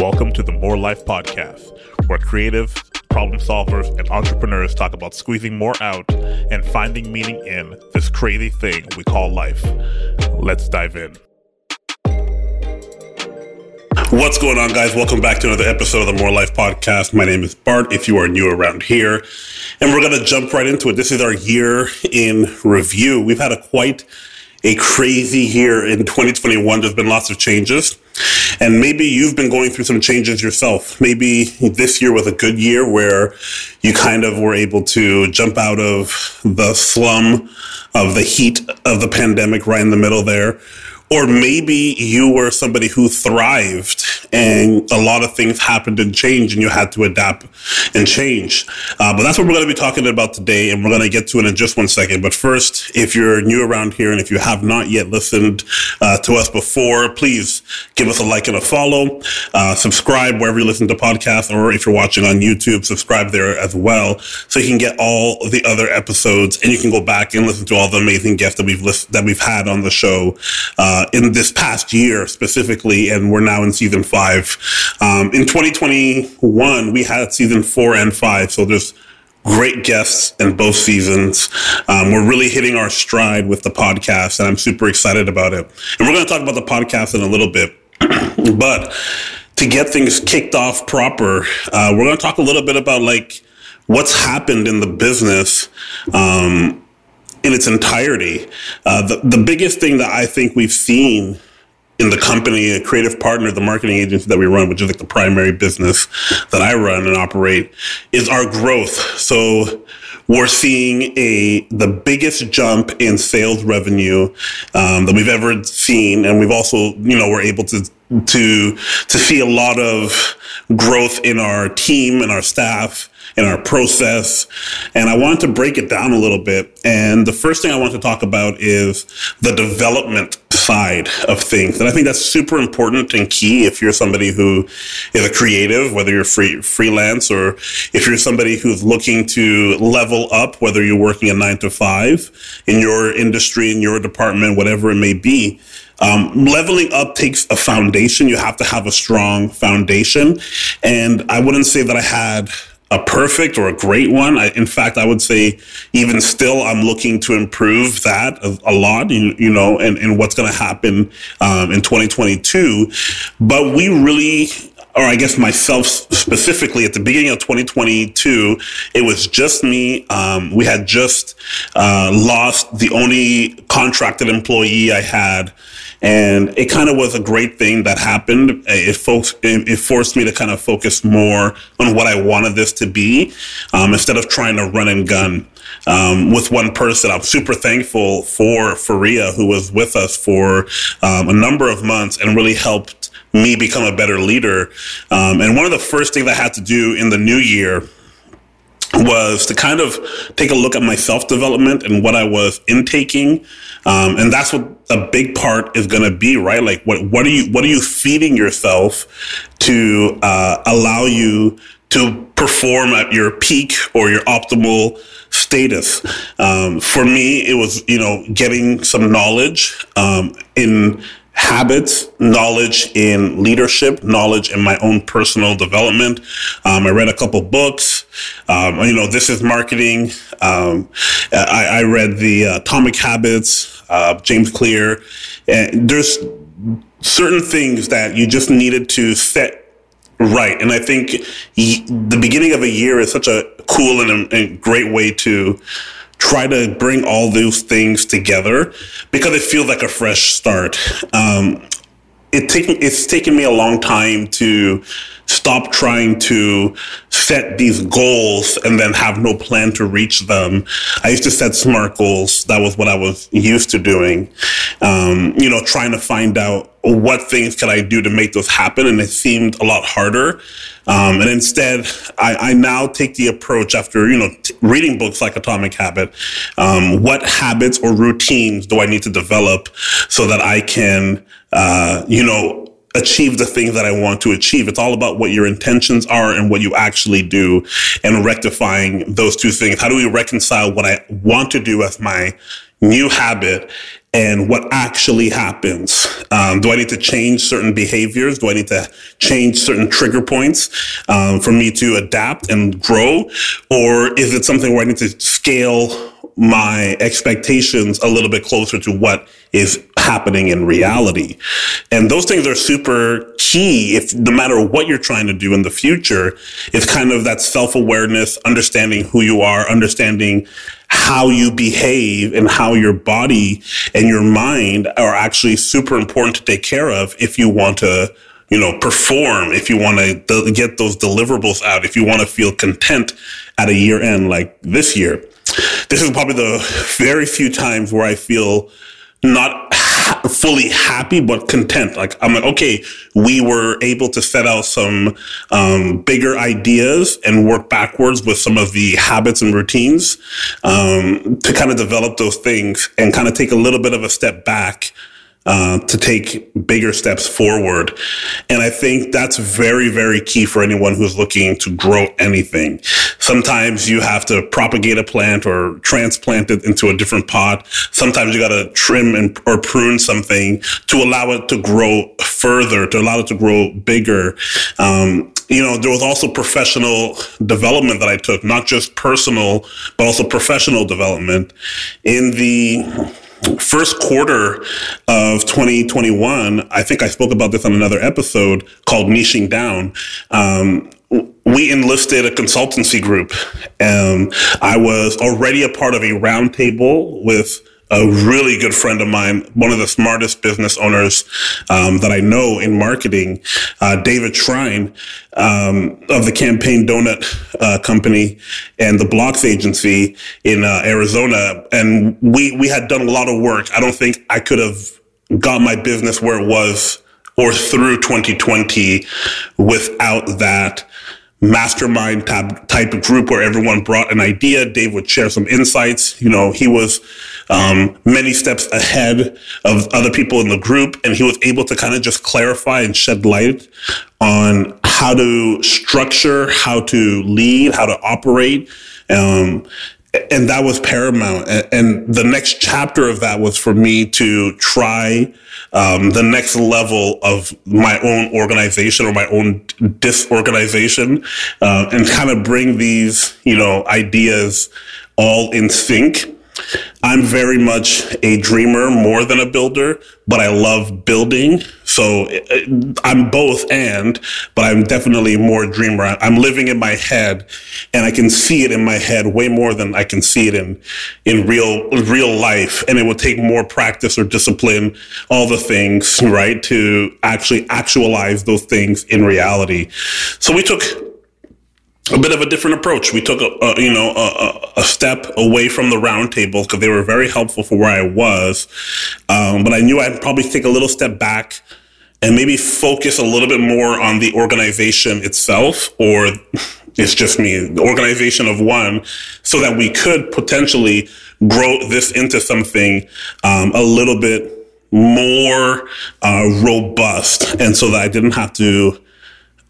Welcome to the More Life Podcast, where creative problem solvers and entrepreneurs talk about squeezing more out and finding meaning in this crazy thing we call life. Let's dive in. What's going on, guys? Welcome back to another episode of the More Life Podcast. My name is Bart, if you are new around here. And we're going to jump right into it. This is our year in review. We've had a quite a crazy year in 2021. There's been lots of changes. And maybe you've been going through some changes yourself. Maybe this year was a good year where you kind of were able to jump out of the slum of the heat of the pandemic right in the middle there or maybe you were somebody who thrived and a lot of things happened and changed and you had to adapt and change. Uh, but that's what we're going to be talking about today. And we're going to get to it in just one second. But first, if you're new around here and if you have not yet listened uh, to us before, please give us a like and a follow. Uh, subscribe wherever you listen to podcasts, or if you're watching on YouTube, subscribe there as well, so you can get all the other episodes and you can go back and listen to all the amazing guests that we've list- that we've had on the show. Uh, in this past year specifically, and we're now in season five. Um, in 2021, we had season four and five, so there's great guests in both seasons. Um, we're really hitting our stride with the podcast, and I'm super excited about it. And we're going to talk about the podcast in a little bit, but to get things kicked off proper, uh, we're going to talk a little bit about like what's happened in the business. Um, in its entirety. Uh, the, the biggest thing that I think we've seen in the company, a creative partner, the marketing agency that we run, which is like the primary business that I run and operate, is our growth. So we're seeing a the biggest jump in sales revenue um, that we've ever seen, and we've also, you know, we're able to to to see a lot of growth in our team and our staff in our process. And I wanted to break it down a little bit. And the first thing I want to talk about is the development side of things. And I think that's super important and key if you're somebody who is a creative, whether you're free, freelance or if you're somebody who's looking to level up, whether you're working a nine to five in your industry, in your department, whatever it may be. Um, leveling up takes a foundation. You have to have a strong foundation. And I wouldn't say that I had a perfect or a great one. I, in fact, I would say even still, I'm looking to improve that a, a lot, you, you, know, and, and what's going to happen um, in 2022. But we really or I guess myself specifically, at the beginning of 2022, it was just me. Um, we had just uh, lost the only contracted employee I had and it kind of was a great thing that happened. It, it, forced me to kind of focus more on what I wanted this to be um, instead of trying to run and gun um, with one person. I'm super thankful for Faria, who was with us for um, a number of months and really helped me become a better leader. Um, and one of the first things I had to do in the new year was to kind of take a look at my self development and what I was intaking. Um, and that's what a big part is going to be, right? Like, what, what are you, what are you feeding yourself to, uh, allow you to perform at your peak or your optimal status? Um, for me, it was, you know, getting some knowledge, um, in, habits, knowledge in leadership, knowledge in my own personal development. Um, I read a couple books. Um, you know, this is marketing. Um, I, I, read the uh, Atomic Habits, uh, James Clear. And there's certain things that you just needed to set right. And I think the beginning of a year is such a cool and, and great way to try to bring all those things together because it feels like a fresh start. Um, it taken it's taken me a long time to stop trying to set these goals and then have no plan to reach them. I used to set smart goals. That was what I was used to doing. Um, you know, trying to find out what things could I do to make those happen, and it seemed a lot harder um, and instead, I, I, now take the approach after, you know, t- reading books like Atomic Habit, um, what habits or routines do I need to develop so that I can, uh, you know, achieve the things that I want to achieve. It's all about what your intentions are and what you actually do and rectifying those two things. How do we reconcile what I want to do as my new habit and what actually happens. Um, do I need to change certain behaviors? Do I need to change certain trigger points um, for me to adapt and grow? Or is it something where I need to scale my expectations a little bit closer to what is happening in reality. And those things are super key if no matter what you're trying to do in the future, it's kind of that self awareness, understanding who you are, understanding how you behave and how your body and your mind are actually super important to take care of if you want to you know, perform, if you want to get those deliverables out, if you want to feel content at a year end like this year. This is probably the very few times where I feel not ha- fully happy, but content. Like I'm like, okay, we were able to set out some um, bigger ideas and work backwards with some of the habits and routines um, to kind of develop those things and kind of take a little bit of a step back uh, to take bigger steps forward. And I think that's very, very key for anyone who's looking to grow anything. Sometimes you have to propagate a plant or transplant it into a different pot. Sometimes you got to trim and or prune something to allow it to grow further, to allow it to grow bigger. Um, you know, there was also professional development that I took, not just personal, but also professional development in the first quarter of 2021, I think I spoke about this on another episode called Niching Down. Um, we enlisted a consultancy group. Um, I was already a part of a roundtable with a really good friend of mine, one of the smartest business owners um, that I know in marketing, uh, David Shrine um, of the Campaign Donut uh, Company and the Blocks Agency in uh, Arizona, and we we had done a lot of work. I don't think I could have got my business where it was or through 2020 without that mastermind type, type of group where everyone brought an idea. Dave would share some insights. You know, he was um, many steps ahead of other people in the group, and he was able to kind of just clarify and shed light on how to structure, how to lead, how to operate. Um, and that was paramount. And the next chapter of that was for me to try um, the next level of my own organization or my own disorganization, uh, and kind of bring these, you know, ideas all in sync I'm very much a dreamer more than a builder, but I love building. So uh, I'm both and, but I'm definitely more dreamer. I'm living in my head and I can see it in my head way more than I can see it in, in real, real life. And it will take more practice or discipline, all the things, right? To actually actualize those things in reality. So we took a bit of a different approach. We took a, a you know a, a, step away from the roundtable because they were very helpful for where I was, um, but I knew I'd probably take a little step back and maybe focus a little bit more on the organization itself, or it's just me, the organization of one, so that we could potentially grow this into something um, a little bit more uh, robust, and so that I didn't have to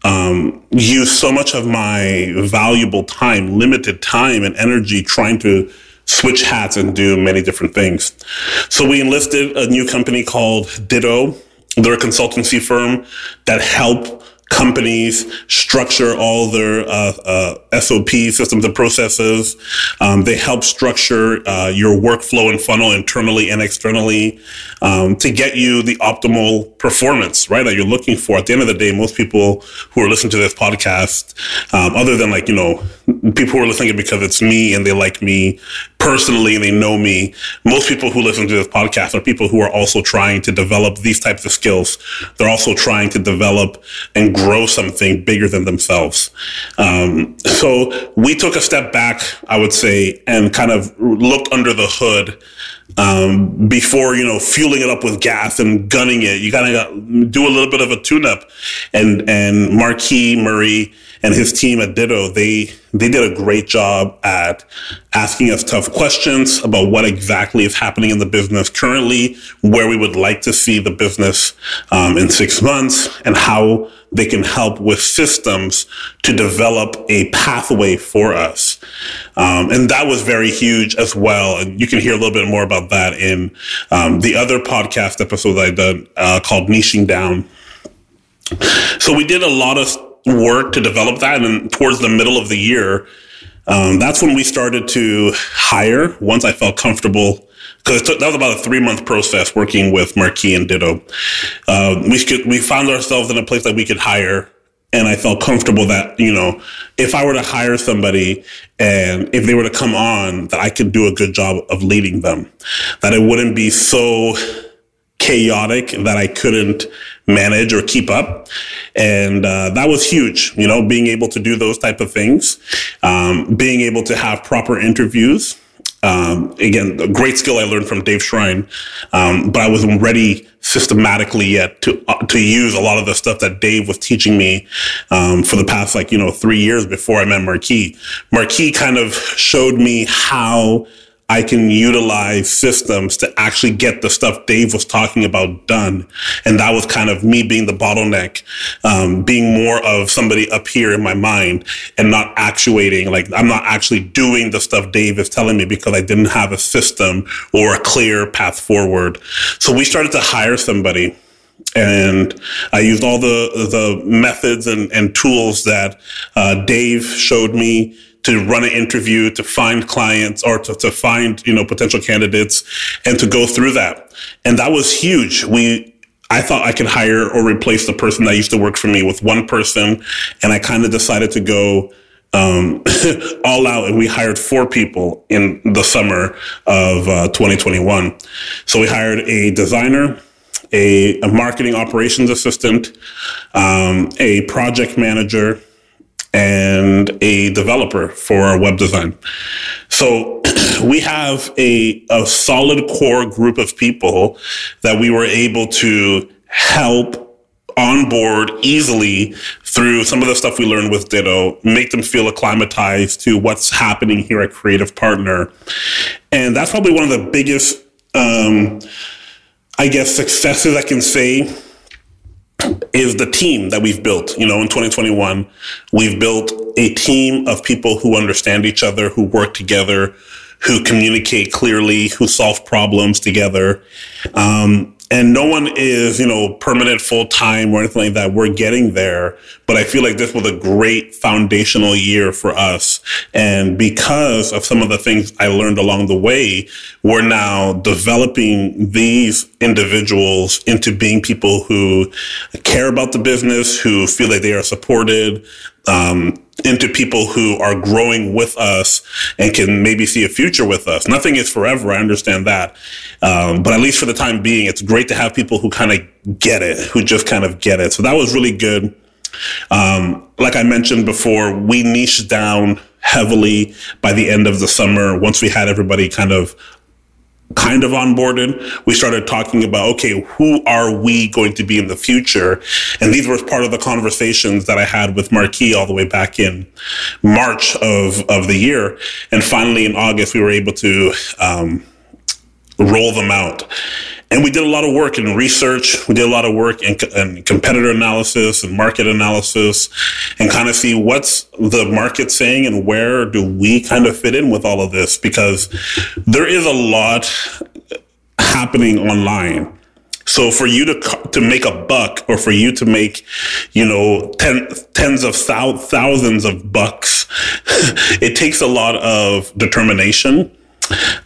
um, use so much of my valuable time, limited time and energy trying to switch hats and do many different things. So we enlisted a new company called Ditto. They're a consultancy firm that help companies structure all their uh, uh, SOP systems and processes. Um, they help structure uh, your workflow and funnel internally and externally um, to get you the optimal performance, right? That you're looking for. At the end of the day, most people who are listening to this podcast, um, other than like, you know, people who are listening because it's me and they like me personally and they know me. Most people who listen to this podcast are people who are also trying to develop these types of skills. They're also trying to develop and grow something bigger than themselves. Um, so we took a step back, I would say, and kind of looked under the hood um, before you know fueling it up with gas and gunning it. You gotta do a little bit of a tune-up. And and Marquis Murray and his team at Ditto, they they did a great job at asking us tough questions about what exactly is happening in the business currently, where we would like to see the business um, in six months, and how they can help with systems to develop a pathway for us. Um, and that was very huge as well. And you can hear a little bit more about that in um, the other podcast episode I did uh, called Niching Down. So we did a lot of work to develop that. And towards the middle of the year, um, that's when we started to hire once I felt comfortable because that was about a three month process working with Marquis and Ditto. Uh, we could, we found ourselves in a place that we could hire. And I felt comfortable that, you know, if I were to hire somebody and if they were to come on, that I could do a good job of leading them, that it wouldn't be so chaotic that I couldn't manage or keep up. And uh, that was huge, you know, being able to do those type of things, um, being able to have proper interviews um, again, a great skill I learned from Dave Shrine, um, but I wasn't ready systematically yet to uh, to use a lot of the stuff that Dave was teaching me um, for the past like you know three years before I met Marquis. Marquis kind of showed me how I can utilize systems to actually get the stuff Dave was talking about done. And that was kind of me being the bottleneck, um, being more of somebody up here in my mind and not actuating. Like I'm not actually doing the stuff Dave is telling me because I didn't have a system or a clear path forward. So we started to hire somebody and I used all the the methods and, and tools that uh, Dave showed me to run an interview, to find clients or to, to find, you know, potential candidates and to go through that. And that was huge. We, I thought I could hire or replace the person that used to work for me with one person. And I kind of decided to go, um, all out and we hired four people in the summer of uh, 2021. So we hired a designer, a, a marketing operations assistant, um, a project manager, and a developer for our web design. So we have a, a solid core group of people that we were able to help onboard easily through some of the stuff we learned with Ditto, make them feel acclimatized to what's happening here at Creative Partner. And that's probably one of the biggest, um, I guess, successes I can say is the team that we've built. You know, in 2021, we've built a team of people who understand each other, who work together, who communicate clearly, who solve problems together. Um, and no one is, you know, permanent full time or anything like that. We're getting there, but I feel like this was a great foundational year for us. And because of some of the things I learned along the way, we're now developing these individuals into being people who care about the business, who feel like they are supported, um, into people who are growing with us and can maybe see a future with us. Nothing is forever. I understand that. Um, but at least for the time being, it's great to have people who kind of get it, who just kind of get it. So that was really good. Um, like I mentioned before, we niched down heavily by the end of the summer once we had everybody kind of kind of onboarded, we started talking about, okay, who are we going to be in the future? And these were part of the conversations that I had with Marquis all the way back in March of, of the year. And finally in August, we were able to, um, roll them out. And we did a lot of work in research. We did a lot of work in, in, competitor analysis and market analysis and kind of see what's the market saying and where do we kind of fit in with all of this? Because there is a lot happening online. So for you to to make a buck, or for you to make, you know, ten, tens of thousands of bucks, it takes a lot of determination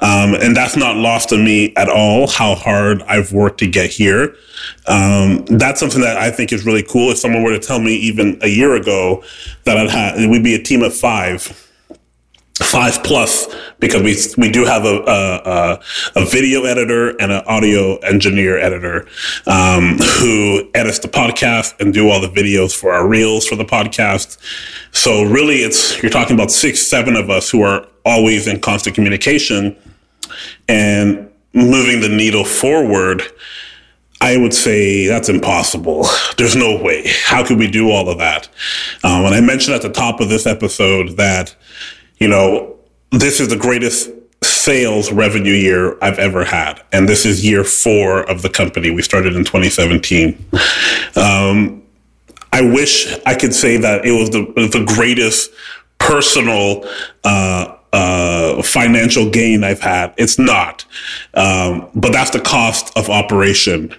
um, and that's not lost on me at all how hard I've worked to get here. Um, that's something that I think is really cool. If someone were to tell me even a year ago that I'd have, we'd be a team of five, five plus because we we do have a a, a video editor and an audio engineer editor um, who edits the podcast and do all the videos for our reels for the podcast. So really, it's you're talking about six, seven of us who are always in constant communication and moving the needle forward. I would say that's impossible. There's no way. How could we do all of that? Um, and I mentioned at the top of this episode that, you know, this is the greatest sales revenue year I've ever had. And this is year four of the company. We started in 2017. Um, I wish I could say that it was the, the greatest personal uh, uh, financial gain I've had. It's not. Um, but that's the cost of operation.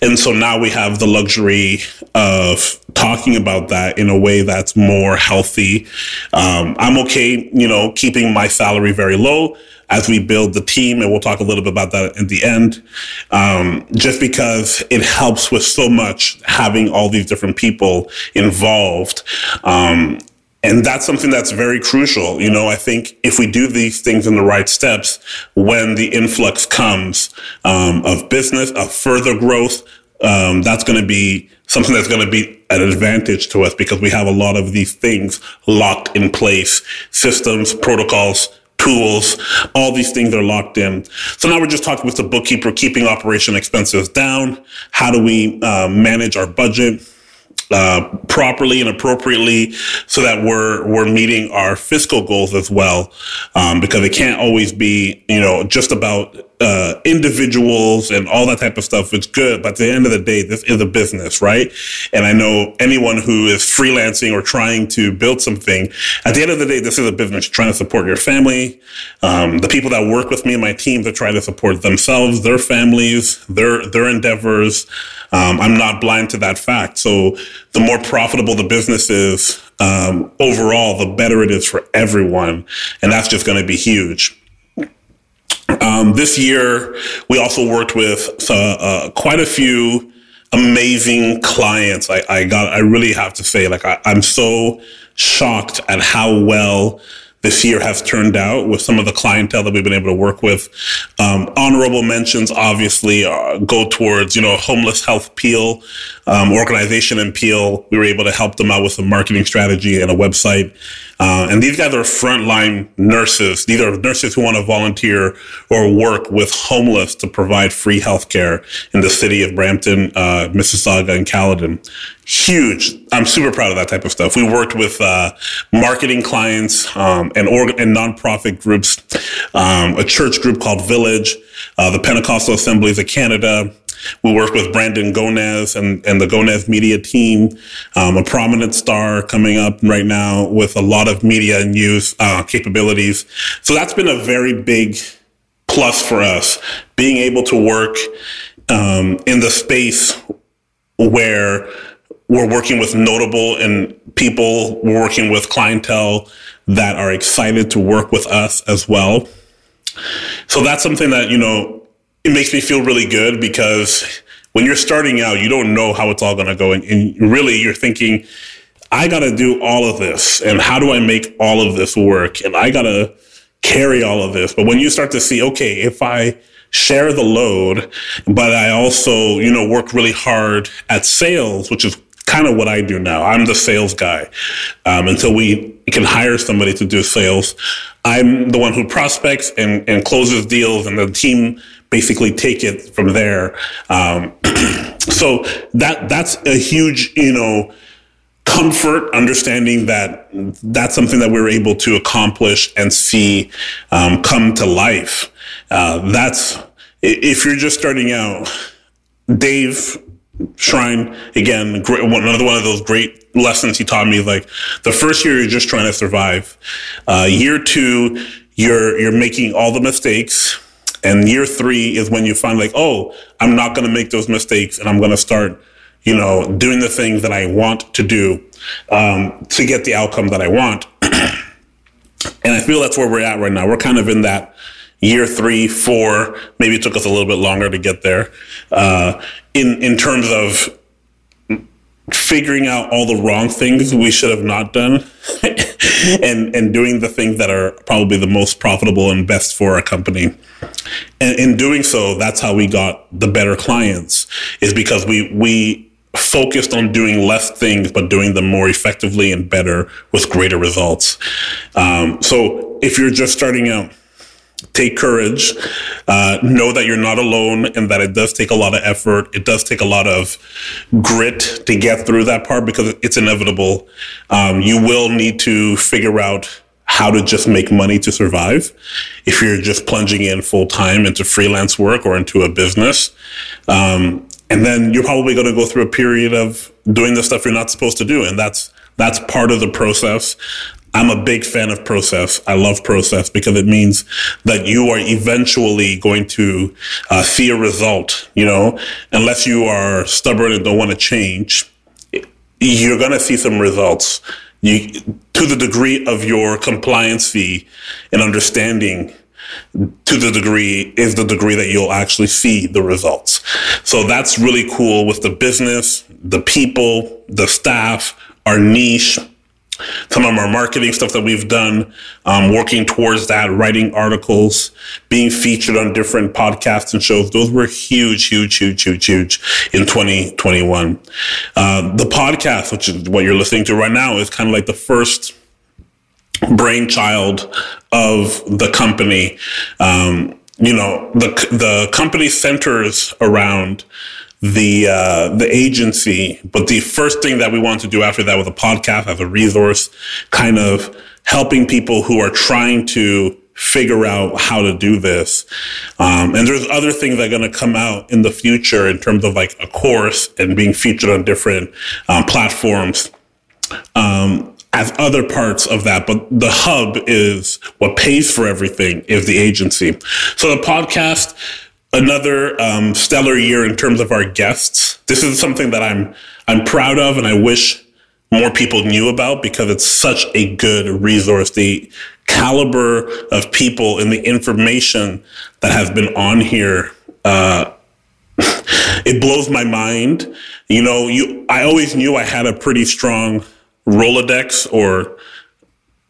And so now we have the luxury of talking about that in a way that's more healthy. Um, I'm okay, you know, keeping my salary very low as we build the team. And we'll talk a little bit about that at the end. Um, just because it helps with so much having all these different people involved. Um, and that's something that's very crucial. You know, I think if we do these things in the right steps, when the influx comes um, of business, of further growth, um, that's going to be something that's going to be an advantage to us because we have a lot of these things locked in place systems, protocols, tools, all these things are locked in. So now we're just talking with the bookkeeper, keeping operation expenses down. How do we uh, manage our budget? Uh, properly and appropriately so that we're we're meeting our fiscal goals as well um, because it can't always be you know just about uh, individuals and all that type of stuff it's good but at the end of the day this is a business right and i know anyone who is freelancing or trying to build something at the end of the day this is a business You're trying to support your family um, the people that work with me and my teams are trying to support themselves their families their their endeavors um, I'm not blind to that fact. So the more profitable the business is um, overall, the better it is for everyone, and that's just going to be huge. Um, this year, we also worked with uh, uh, quite a few amazing clients. I, I, got, I really have to say, like, I, I'm so shocked at how well this year has turned out with some of the clientele that we've been able to work with. Um, honorable mentions obviously uh, go towards, you know, homeless health Peel um, organization in Peel. We were able to help them out with a marketing strategy and a website. Uh, and these guys are frontline nurses. These are nurses who want to volunteer or work with homeless to provide free healthcare in the city of Brampton, uh, Mississauga, and Caledon. Huge. I'm super proud of that type of stuff. We worked with uh, marketing clients um, and, org- and nonprofit groups, um, a church group called Village, uh, the Pentecostal Assemblies of Canada, we work with Brandon Gonez and, and the Gonez media team, um, a prominent star coming up right now with a lot of media and news uh, capabilities. So that's been a very big plus for us, being able to work um, in the space where we're working with notable and people, we're working with clientele that are excited to work with us as well. So that's something that, you know, it makes me feel really good because when you're starting out, you don't know how it's all going to go. And, and, really, you're thinking, I got to do all of this. And how do I make all of this work? And I got to carry all of this. But when you start to see, okay, if I share the load, but I also, you know, work really hard at sales, which is kind of what I do now. I'm the sales guy. Um, until we can hire somebody to do sales, I'm the one who prospects and, and closes deals, and the team basically take it from there. Um, so that that's a huge, you know, comfort understanding that that's something that we are able to accomplish and see um, come to life. Uh, that's if you're just starting out, Dave Shrine again, great, another one of those great lessons he taught me. Like the first year, you're just trying to survive. Uh, year two, you're you're making all the mistakes and year three is when you find like, oh, I'm not going to make those mistakes and I'm going to start, you know, doing the things that I want to do um, to get the outcome that I want. and I feel that's where we're at right now. We're kind of in that year three, four. Maybe it took us a little bit longer to get there. Uh, in in terms of figuring out all the wrong things we should have not done and and doing the things that are probably the most profitable and best for our company. And in doing so that's how we got the better clients is because we we focused on doing less things but doing them more effectively and better with greater results. Um, so if you're just starting out take courage, uh, know that you're not alone and that it does take a lot of effort. It does take a lot of grit to get through that part because it's inevitable. Um, you will need to figure out how to just make money to survive if you're just plunging in full time into freelance work or into a business. Um, and then you're probably going to go through a period of doing the stuff you're not supposed to do. And that's, that's part of the process. I'm a big fan of process. I love process because it means that you are eventually going to uh, see a result, you know, unless you are stubborn and don't want to change, you're going to see some results. You, to the degree of your compliance fee and understanding to the degree is the degree that you'll actually see the results. So that's really cool with the business, the people, the staff, our niche, some of our marketing stuff that we've done, um, working towards that, writing articles, being featured on different podcasts and shows. Those were huge, huge, huge, huge, huge in 2021. Uh, the podcast, which is what you're listening to right now, is kind of like the first brainchild of the company. Um, you know, the the company centers around the uh, the agency. But the first thing that we want to do after that with a podcast as a resource, kind of helping people who are trying to figure out how to do this. Um, and there's other things that are going to come out in the future in terms of like a course and being featured on different um, platforms. Um, as other parts of that, but the hub is what pays for everything is the agency. So the podcast another um, stellar year in terms of our guests. This is something that I'm I'm proud of, and I wish more people knew about because it's such a good resource. The caliber of people and the information that has been on here. Uh, it blows my mind. You know, you I always knew I had a pretty strong Rolodex or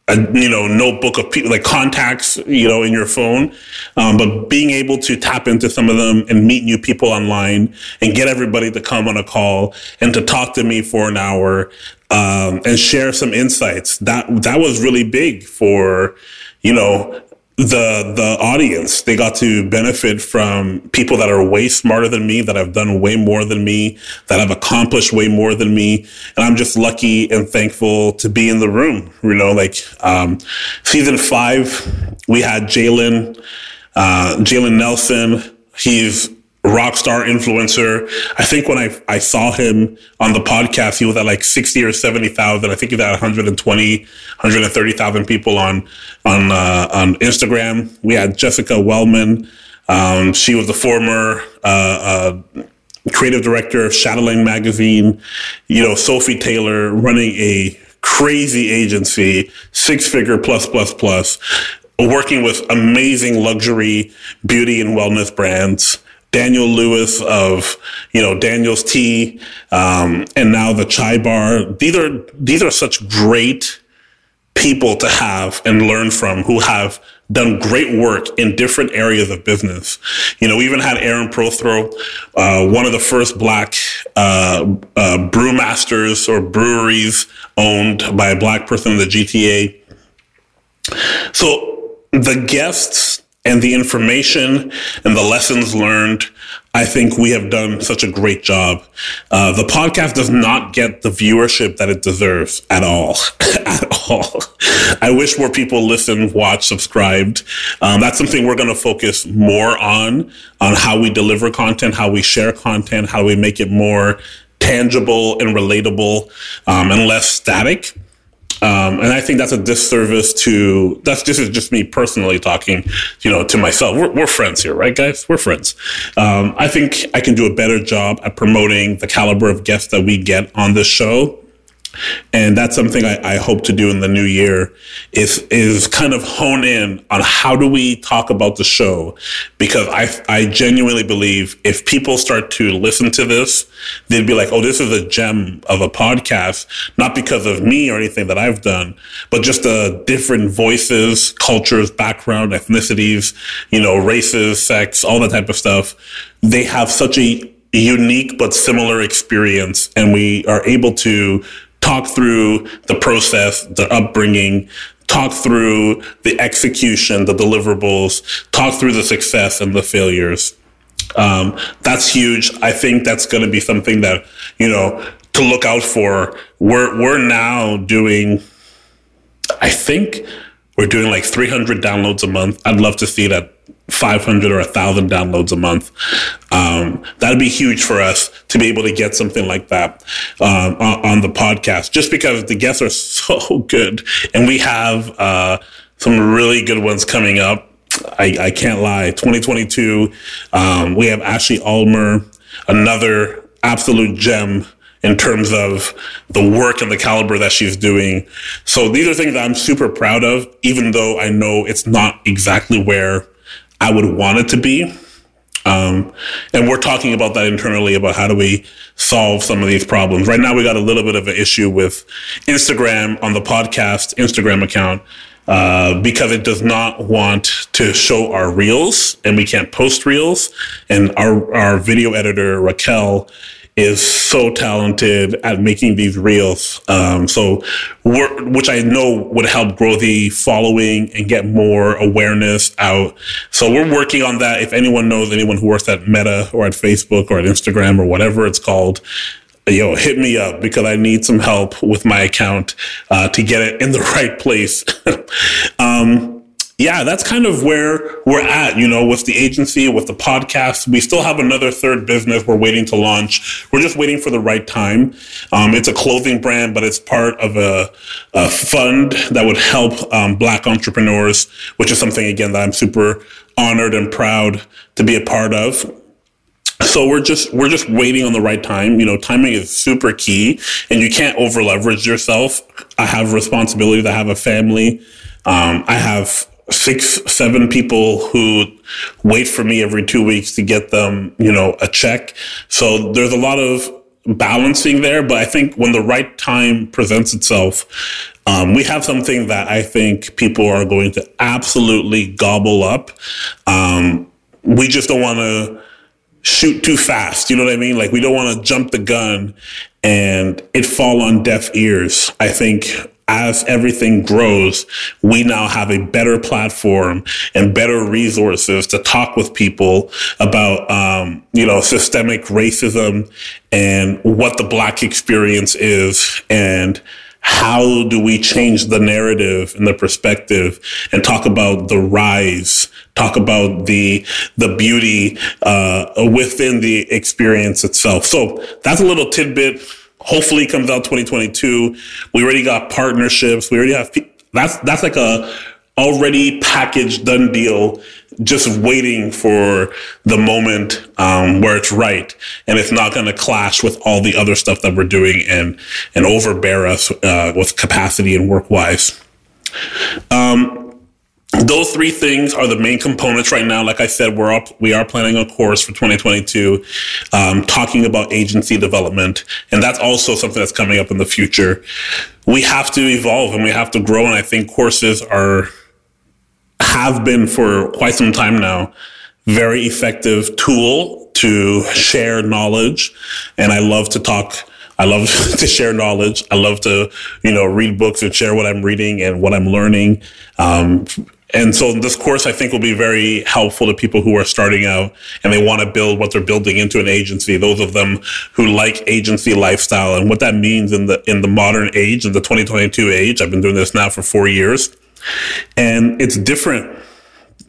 a you know notebook of people like contacts you know in your phone um, but being able to tap into some of them and meet new people online and get everybody to come on a call and to talk to me for an hour um, and share some insights that that was really big for you know the the audience. They got to benefit from people that are way smarter than me that have done way more than me that have accomplished way more than me. And i'm just lucky and thankful to be in the room you know like um, season five we had jalen uh, jalen nelson. He's rock star influencer. I think when I, I saw him on the podcast, he was at like 60 or 70,000. I think he had 120, 130,000 people on, on, uh, on Instagram. We had Jessica Wellman. Um, she was the former, uh, uh, creative director of Chatelaine magazine. You know, Sophie Taylor running a crazy agency, six figure plus, plus, plus, working with amazing luxury beauty and wellness brands. Daniel Lewis of you know Daniel's Tea, um, and now the Chai Bar. These are these are such great people to have and learn from who have done great work in different areas of business. You know, we even had Aaron Prothro, uh, one of the first black uh, uh, brewmasters or breweries owned by a black person in the GTA. So the guests and the information and the lessons learned. I think we have done such a great job. Uh, the podcast does not get the viewership that it deserves at all. at all. I wish more people listened, watched, subscribed. Um, that's something we're going to focus more on, on how we deliver content, how we share content, how we make it more tangible and relatable um, and less static. Um, and I think that's a disservice to that's this is just me personally talking, you know, to myself. We're, we're friends here, right, guys? We're friends. Um, I think I can do a better job at promoting the caliber of guests that we get on this show and that's something I, I, hope to do in the new year is is kind of hone in on how do we talk about the show. Because I I genuinely believe if people start to listen to this they'd be like oh this is a gem of a podcast not because of me or anything that I've done but just the different voices cultures background ethnicities you know races sex all that type of stuff. They have such a unique but similar experience and we are able to talk through the process, the upbringing, talk through the execution, the deliverables, talk through the success and the failures. Um, that's huge. I think that's going to be something that, you know, to look out for. We're, we're now doing, I think we're doing like 300 downloads a month. I'd love to see that 500 or 1,000 downloads a month. Um, that'd be huge for us to be able to get something like that um, on, the podcast, just because the guests are so good. And we have uh, some really good ones coming up. I, I can't lie. 2022, um, we have Ashley Ulmer, another absolute gem in terms of the work and the caliber that she's doing. So these are things that I'm super proud of, even though I know it's not exactly where I would want it to be. Um, and we're talking about that internally about how do we solve some of these problems. Right now, we got a little bit of an issue with Instagram on the podcast Instagram account. Uh, because it does not want to show our reels and we can't post reels. And our, our video editor, Raquel, is so talented at making these reels. Um, so, which I know would help grow the following and get more awareness out. So we're working on that. If anyone knows anyone who works at Meta or at Facebook or at Instagram or whatever it's called, yo, hit me up because I need some help with my account uh, to get it in the right place. um, yeah, that's kind of where we're at, you know, with the agency, with the podcast. We still have another third business we're waiting to launch. We're just waiting for the right time. Um, it's a clothing brand, but it's part of a, a fund that would help um, Black entrepreneurs, which is something, again, that I'm super honored and proud to be a part of. So we're just we're just waiting on the right time. You know, timing is super key, and you can't over leverage yourself. I have responsibilities. I have a family. Um, I have six, seven people who wait for me every two weeks to get them, you know, a check. So there's a lot of balancing there, but I think when the right time presents itself, um, we have something that I think people are going to absolutely gobble up. Um, we just don't want to shoot too fast. You know what I mean? Like we don't want to jump the gun and it fall on deaf ears. I think as everything grows, we now have a better platform and better resources to talk with people about, um, you know, systemic racism and what the black experience is and how do we change the narrative and the perspective and talk about the rise talk about the the beauty uh, within the experience itself. So that's a little tidbit hopefully comes out 2022. We already got partnerships. We already have that's that's like a already packaged done deal just waiting for the moment um, where it's right and it's not going to clash with all the other stuff that we're doing and and overbear us uh, with capacity and work wise um, those three things are the main components right now. Like I said, we're up, we are planning a course for 2022, um, talking about agency development. And that's also something that's coming up in the future. We have to evolve and we have to grow. And I think courses are, have been for quite some time now, very effective tool to share knowledge. And I love to talk I love to share knowledge. I love to, you know, read books and share what I'm reading and what I'm learning. Um, and so this course, I think, will be very helpful to people who are starting out and they want to build what they're building into an agency. Those of them who like agency lifestyle and what that means in the in the modern age, in the 2022 age. I've been doing this now for four years, and it's different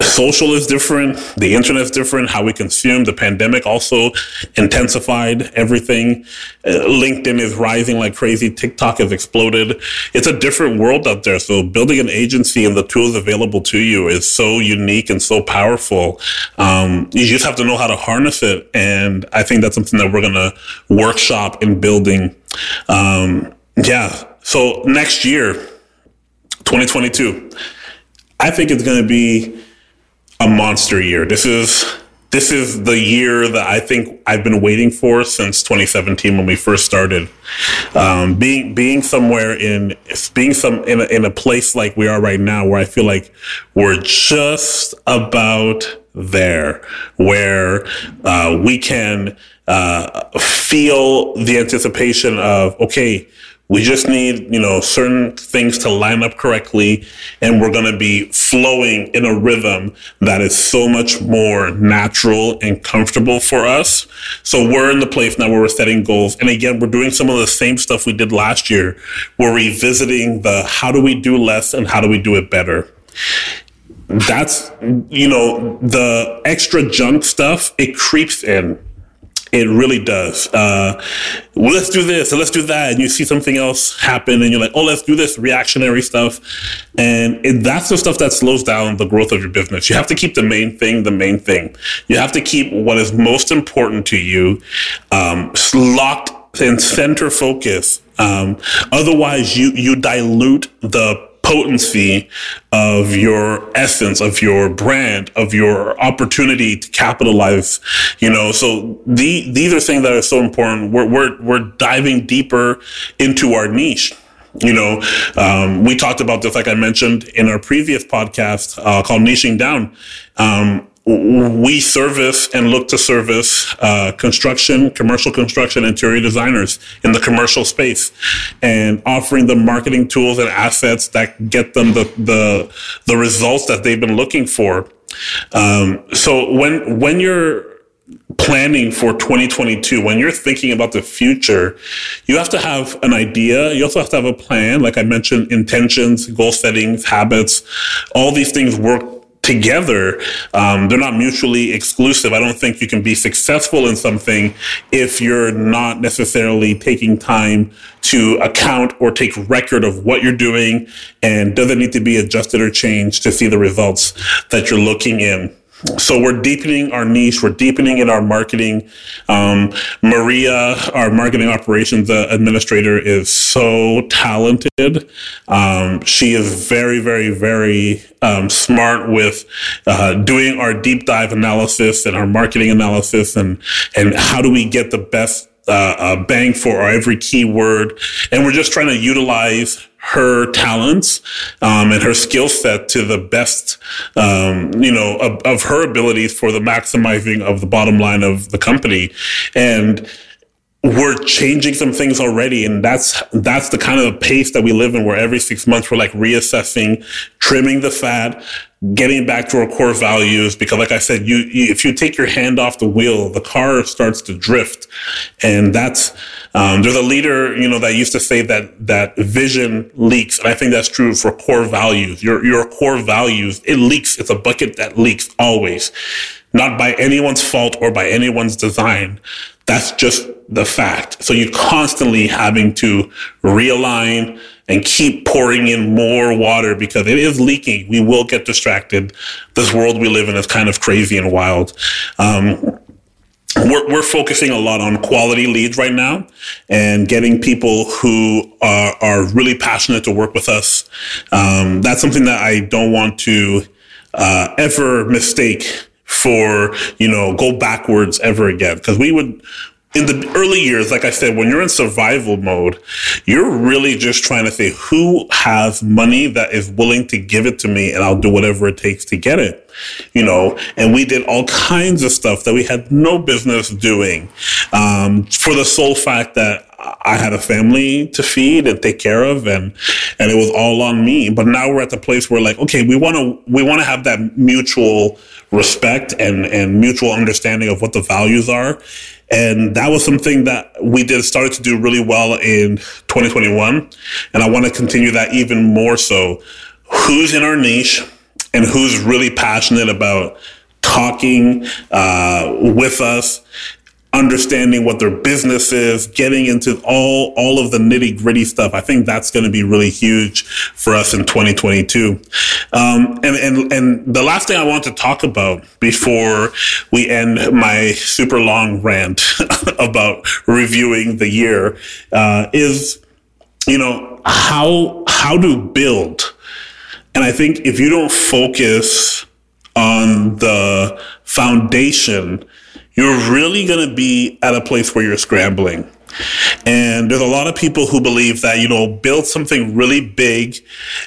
social is different. The internet is different. How we consume. The pandemic also intensified everything. Uh, LinkedIn is rising like crazy. TikTok has exploded. It's a different world out there. So building an agency and the tools available to you is so unique and so powerful. Um, you just have to know how to harness it. And I think that's something that we're going to workshop in building. Um, yeah. So next year, 2022, I think it's going to be a monster year. This is this is the year that I think I've been waiting for since 2017 when we first started. Um, being being somewhere in being some in a, in a place like we are right now, where I feel like we're just about there, where uh, we can uh, feel the anticipation of okay We just need, you know, certain things to line up correctly and we're going to be flowing in a rhythm that is so much more natural and comfortable for us. So we're in the place now where we're setting goals. And again, we're doing some of the same stuff we did last year. We're revisiting the how do we do less and how do we do it better that's you know the extra junk stuff it creeps in it really does. Uh, well, let's do this and let's do that. And you see something else happen and you're like, oh, let's do this reactionary stuff. And it, that's the stuff that slows down the growth of your business. You have to keep the main thing the main thing. You have to keep what is most important to you um, locked and center focus. Um, otherwise, you, you dilute the potency of your essence, of your brand, of your opportunity to capitalize, you know, so the, these are things that are so important. We're, we're, we're diving deeper into our niche. You know, um, we talked about this, like I mentioned in our previous podcast uh, called Niching Down. Um, we service and look to service uh, construction, commercial construction, interior designers in the commercial space, and offering them marketing tools and assets that get them the the, the results that they've been looking for. Um, so when when you're planning for 2022 when you're thinking about the future you have to have an idea you also have to have a plan like i mentioned intentions goal settings habits all these things work together. Um, they're not mutually exclusive. I don't think you can be successful in something if you're not necessarily taking time to account or take record of what you're doing and does it need to be adjusted or changed to see the results that you're looking in. So we're deepening our niche. We're deepening in our marketing. Um, Maria, our marketing operations administrator, is so talented. Um, she is very, very, very um, smart with uh, doing our deep dive analysis and our marketing analysis, and and how do we get the best uh, uh bang for our every keyword. And we're just trying to utilize her talents um, and her skill set to the best, um, you know, of, of, her abilities for the maximizing of the bottom line of the company. And we're changing some things already, and that's that's the kind of pace that we live in. Where every six months we're like reassessing, trimming the fat, getting back to our core values because like i said you, you, if you take your hand off the wheel the car starts to drift. And that's um, there's a leader you know that used to say that that vision leaks. And i think that's true for core values. Your your core values it leaks. It's a bucket that leaks always. Not by anyone's fault or by anyone's design. That's just the fact. So you're constantly having to realign and keep pouring in more water because it is leaking. We will get distracted. This world we live in is kind of crazy and wild. Um, we're, we're focusing a lot on quality leads right now and getting people who are, are really passionate to work with us. Um, that's something that I don't want to uh, ever mistake for, you know, go backwards ever again. Cause we would, in the early years, like I said, when you're in survival mode, you're really just trying to say who has money that is willing to give it to me and I'll do whatever it takes to get it. You know, and we did all kinds of stuff that we had no business doing um, for the sole fact that I had a family to feed and take care of and and it was all on me. But now we're at the place where like, okay, we want to we want to have that mutual respect and and mutual understanding of what the values are and that was something that we did started to do really well in 2021. And I want to continue that even more so. Who's in our niche and who's really passionate about talking uh, with us understanding what their business is, getting into all all of the nitty gritty stuff. I think that's going to be really huge for us in 2022. Um, and and and the last thing I want to talk about before we end my super long rant about reviewing the year uh, is, you know, how how to build. And I think if you don't focus on the foundation you're really going to be at a place where you're scrambling. And there's a lot of people who believe that, you know, build something really big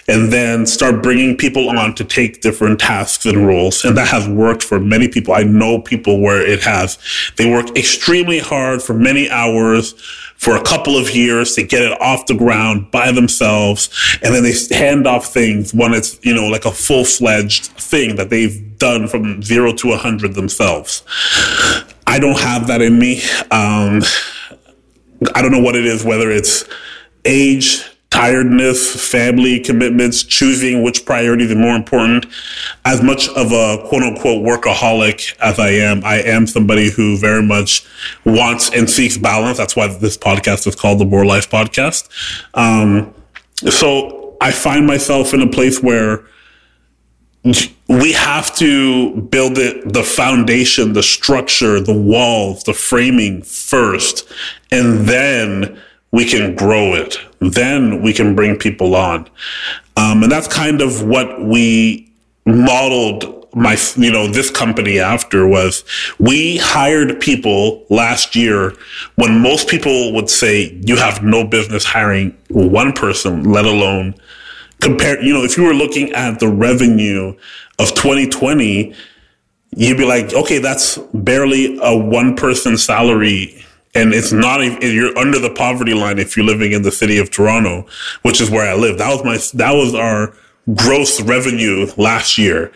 and then start bringing people on to take different tasks and roles. And that has worked for many people. I know people where it has. They work extremely hard for many hours for a couple of years to get it off the ground by themselves. And then they hand off things when it's, you know, like a full fledged thing that they've done from zero to a hundred themselves. I don't have that in me. Um, I don't know what it is, whether it's age, tiredness, family commitments, choosing which priorities are more important. As much of a quote unquote workaholic as I am, I am somebody who very much wants and seeks balance. That's why this podcast is called the More Life Podcast. Um, so I find myself in a place where we have to build it the foundation, the structure, the walls, the framing first, and then we can grow it. Then we can bring people on. Um, and that's kind of what we modeled my, you know, this company after was we hired people last year when most people would say you have no business hiring one person, let alone compare, you know, if you were looking at the revenue of 2020, you'd be like, okay, that's barely a one person salary and it's not you're under the poverty line if you're living in the city of Toronto, which is where I live. That was my that was our gross revenue last year.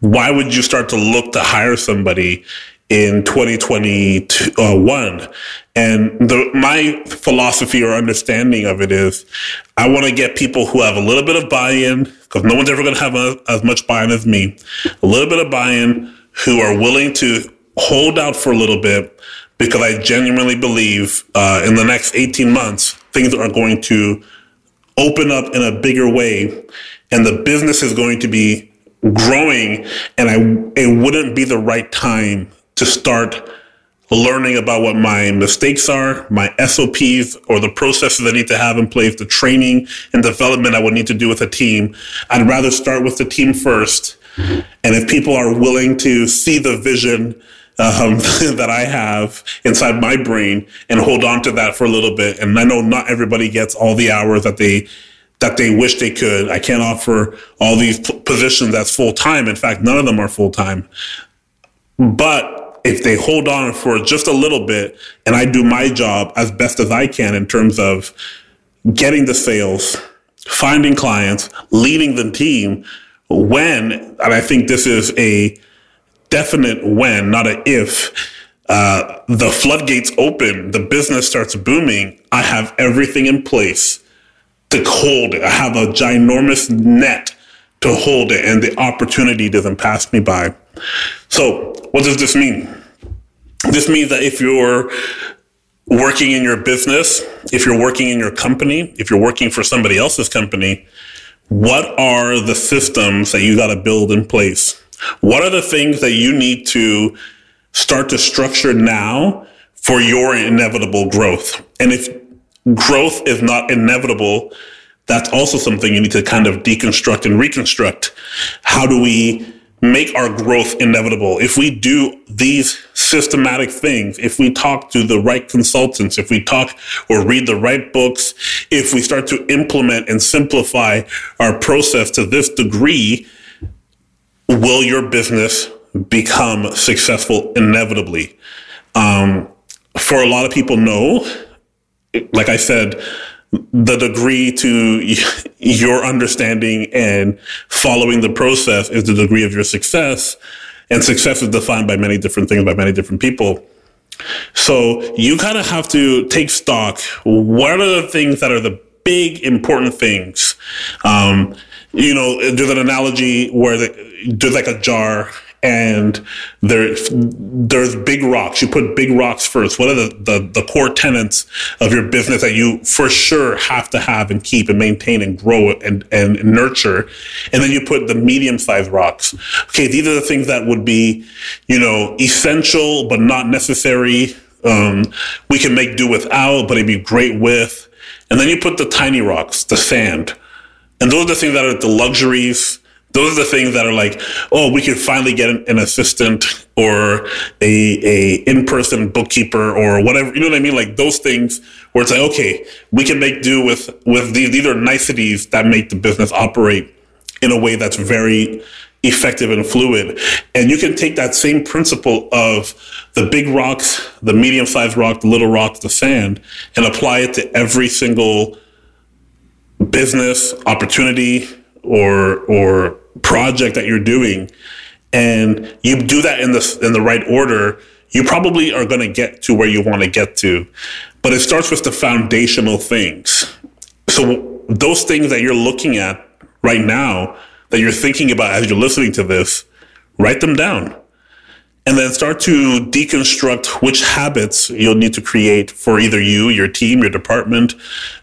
Why would you start to look to hire somebody in 2021? And the, my philosophy or understanding of it is I want to get people who have a little bit of buy-in because no one's ever going to have a, as much buy-in as me, a little bit of buy-in who are willing to hold out for a little bit because I genuinely believe uh, in the next 18 months, things are going to open up in a bigger way and the business is going to be growing. And I, it wouldn't be the right time to start learning about what my mistakes are, my SOPs, or the processes I need to have in place, the training and development I would need to do with a team. I'd rather start with the team first. And if people are willing to see the vision um, that I have inside my brain and hold on to that for a little bit. And I know not everybody gets all the hours that they that they wish they could. I can't offer all these p- positions that's full time. In fact, none of them are full time. But if they hold on for just a little bit and I do my job as best as I can in terms of getting the sales, finding clients, leading the team, when, and I think this is a definite when, not an if, uh, the floodgates open, the business starts booming, I have everything in place to hold it. I have a ginormous net to hold it, and the opportunity doesn't pass me by. So, what does this mean? This means that if you're working in your business, if you're working in your company, if you're working for somebody else's company, what are the systems that you got to build in place? What are the things that you need to start to structure now for your inevitable growth? And if growth is not inevitable, that's also something you need to kind of deconstruct and reconstruct. How do we make our growth inevitable? If we do these systematic things, if we talk to the right consultants, if we talk or read the right books, if we start to implement and simplify our process to this degree, will your business become successful inevitably? Um, for a lot of people, no. Like I said, the degree to your understanding and following the process is the degree of your success. And success is defined by many different things by many different people. So you kind of have to take stock. What are the things that are the big important things? Um, you know, there's an analogy where the, there's like a jar and there, there's big rocks. You put big rocks first. What are the, the, the, core tenets of your business that you for sure have to have and keep and maintain and grow and, and nurture? And then you put the medium sized rocks. Okay, these are the things that would be, you know, essential but not necessary. Um, we can make do without, but it'd be great with. And then you put the tiny rocks, the sand and those are the things that are the luxuries. Those are the things that are like, oh, we can finally get an, an assistant or a, a in-person bookkeeper or whatever. You know what I mean? Like those things where it's like, okay, we can make do with, with these. These are niceties that make the business operate in a way that's very effective and fluid. And you can take that same principle of the big rocks, the medium sized rock, the little rock, the sand, and apply it to every single business opportunity or or project that you're doing and you do that in the in the right order you probably are going to get to where you want to get to. But it starts with the foundational things. So those things that you're looking at right now that you're thinking about as you're listening to this write them down. And then start to deconstruct which habits you'll need to create for either you, your team, your department,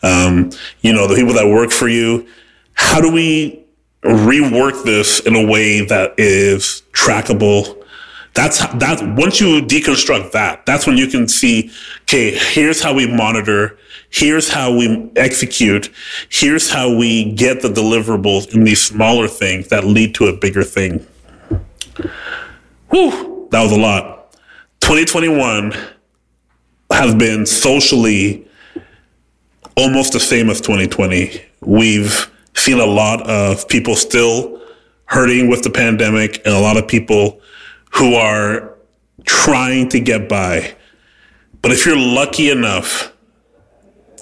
um, you know, the people that work for you. How do we rework this in a way that is trackable? That's that. Once you deconstruct that, that's when you can see, okay, here's how we monitor. Here's how we execute. Here's how we get the deliverables in these smaller things that lead to a bigger thing. Whew that was a lot. 2021 has been socially almost the same as 2020. We've seen a lot of people still hurting with the pandemic and a lot of people who are trying to get by. But if you're lucky enough,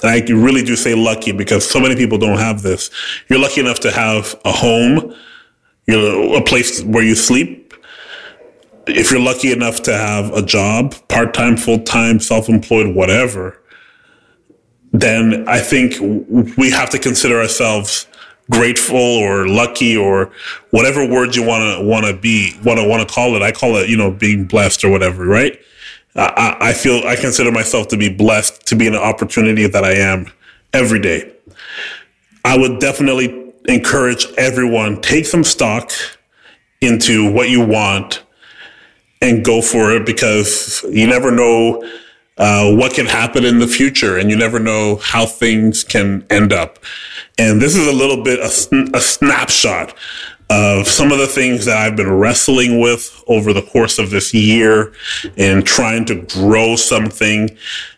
and I really do say lucky because so many people don't have this, you're lucky enough to have a home, you know, a place where you sleep, if you're lucky enough to have a job, part time, full time, self employed, whatever, then I think we have to consider ourselves grateful or lucky or whatever word you want to want to be want to want to call it. I call it you know being blessed or whatever, right? I, I feel I consider myself to be blessed to be in an opportunity that I am every day. I would definitely encourage everyone take some stock into what you want and go for it because you never know uh, what can happen in the future and you never know how things can end up. And this is a little bit a, a snapshot of some of the things that I've been wrestling with over the course of this year and trying to grow something.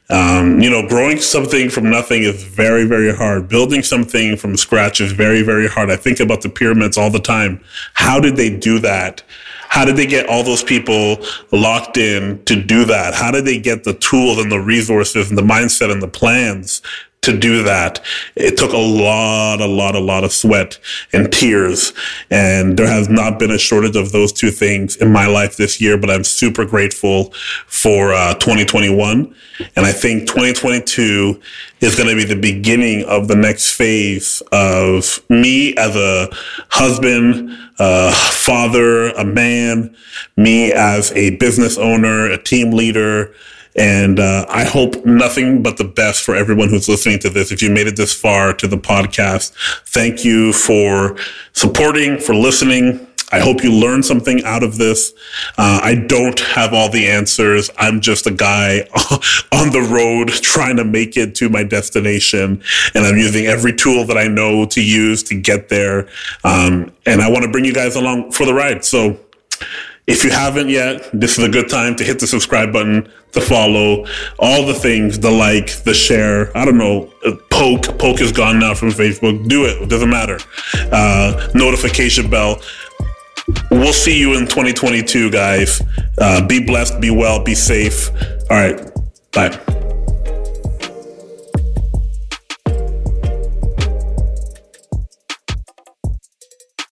Um, you know, growing something from nothing is very, very hard. Building something from scratch is very, very hard. I think about the pyramids all the time. How did they do that? How did they get all those people locked in to do that? How did they get the tools and the resources and the mindset and the plans to do that. It took a lot, a lot, a lot of sweat and tears. And there has not been a shortage of those two things in my life this year, but I'm super grateful for uh, 2021. And I think 2022 is going to be the beginning of the next phase of me as a husband, a father, a man, me as a business owner, a team leader, and uh, I hope nothing but the best for everyone who's listening to this. If you made it this far to the podcast, thank you for supporting, for listening. I hope you learned something out of this. Uh, I don't have all the answers. I'm just a guy on the road trying to make it to my destination. And I'm using every tool that I know to use to get there. Um, and I want to bring you guys along for the ride. So, if you haven't yet, this is a good time to hit the subscribe button, to follow, all the things, the like, the share. I don't know, uh, poke. Poke is gone now from Facebook. Do it. It doesn't matter. Uh, notification bell. We'll see you in 2022, guys. Uh, be blessed, be well, be safe. All right. Bye.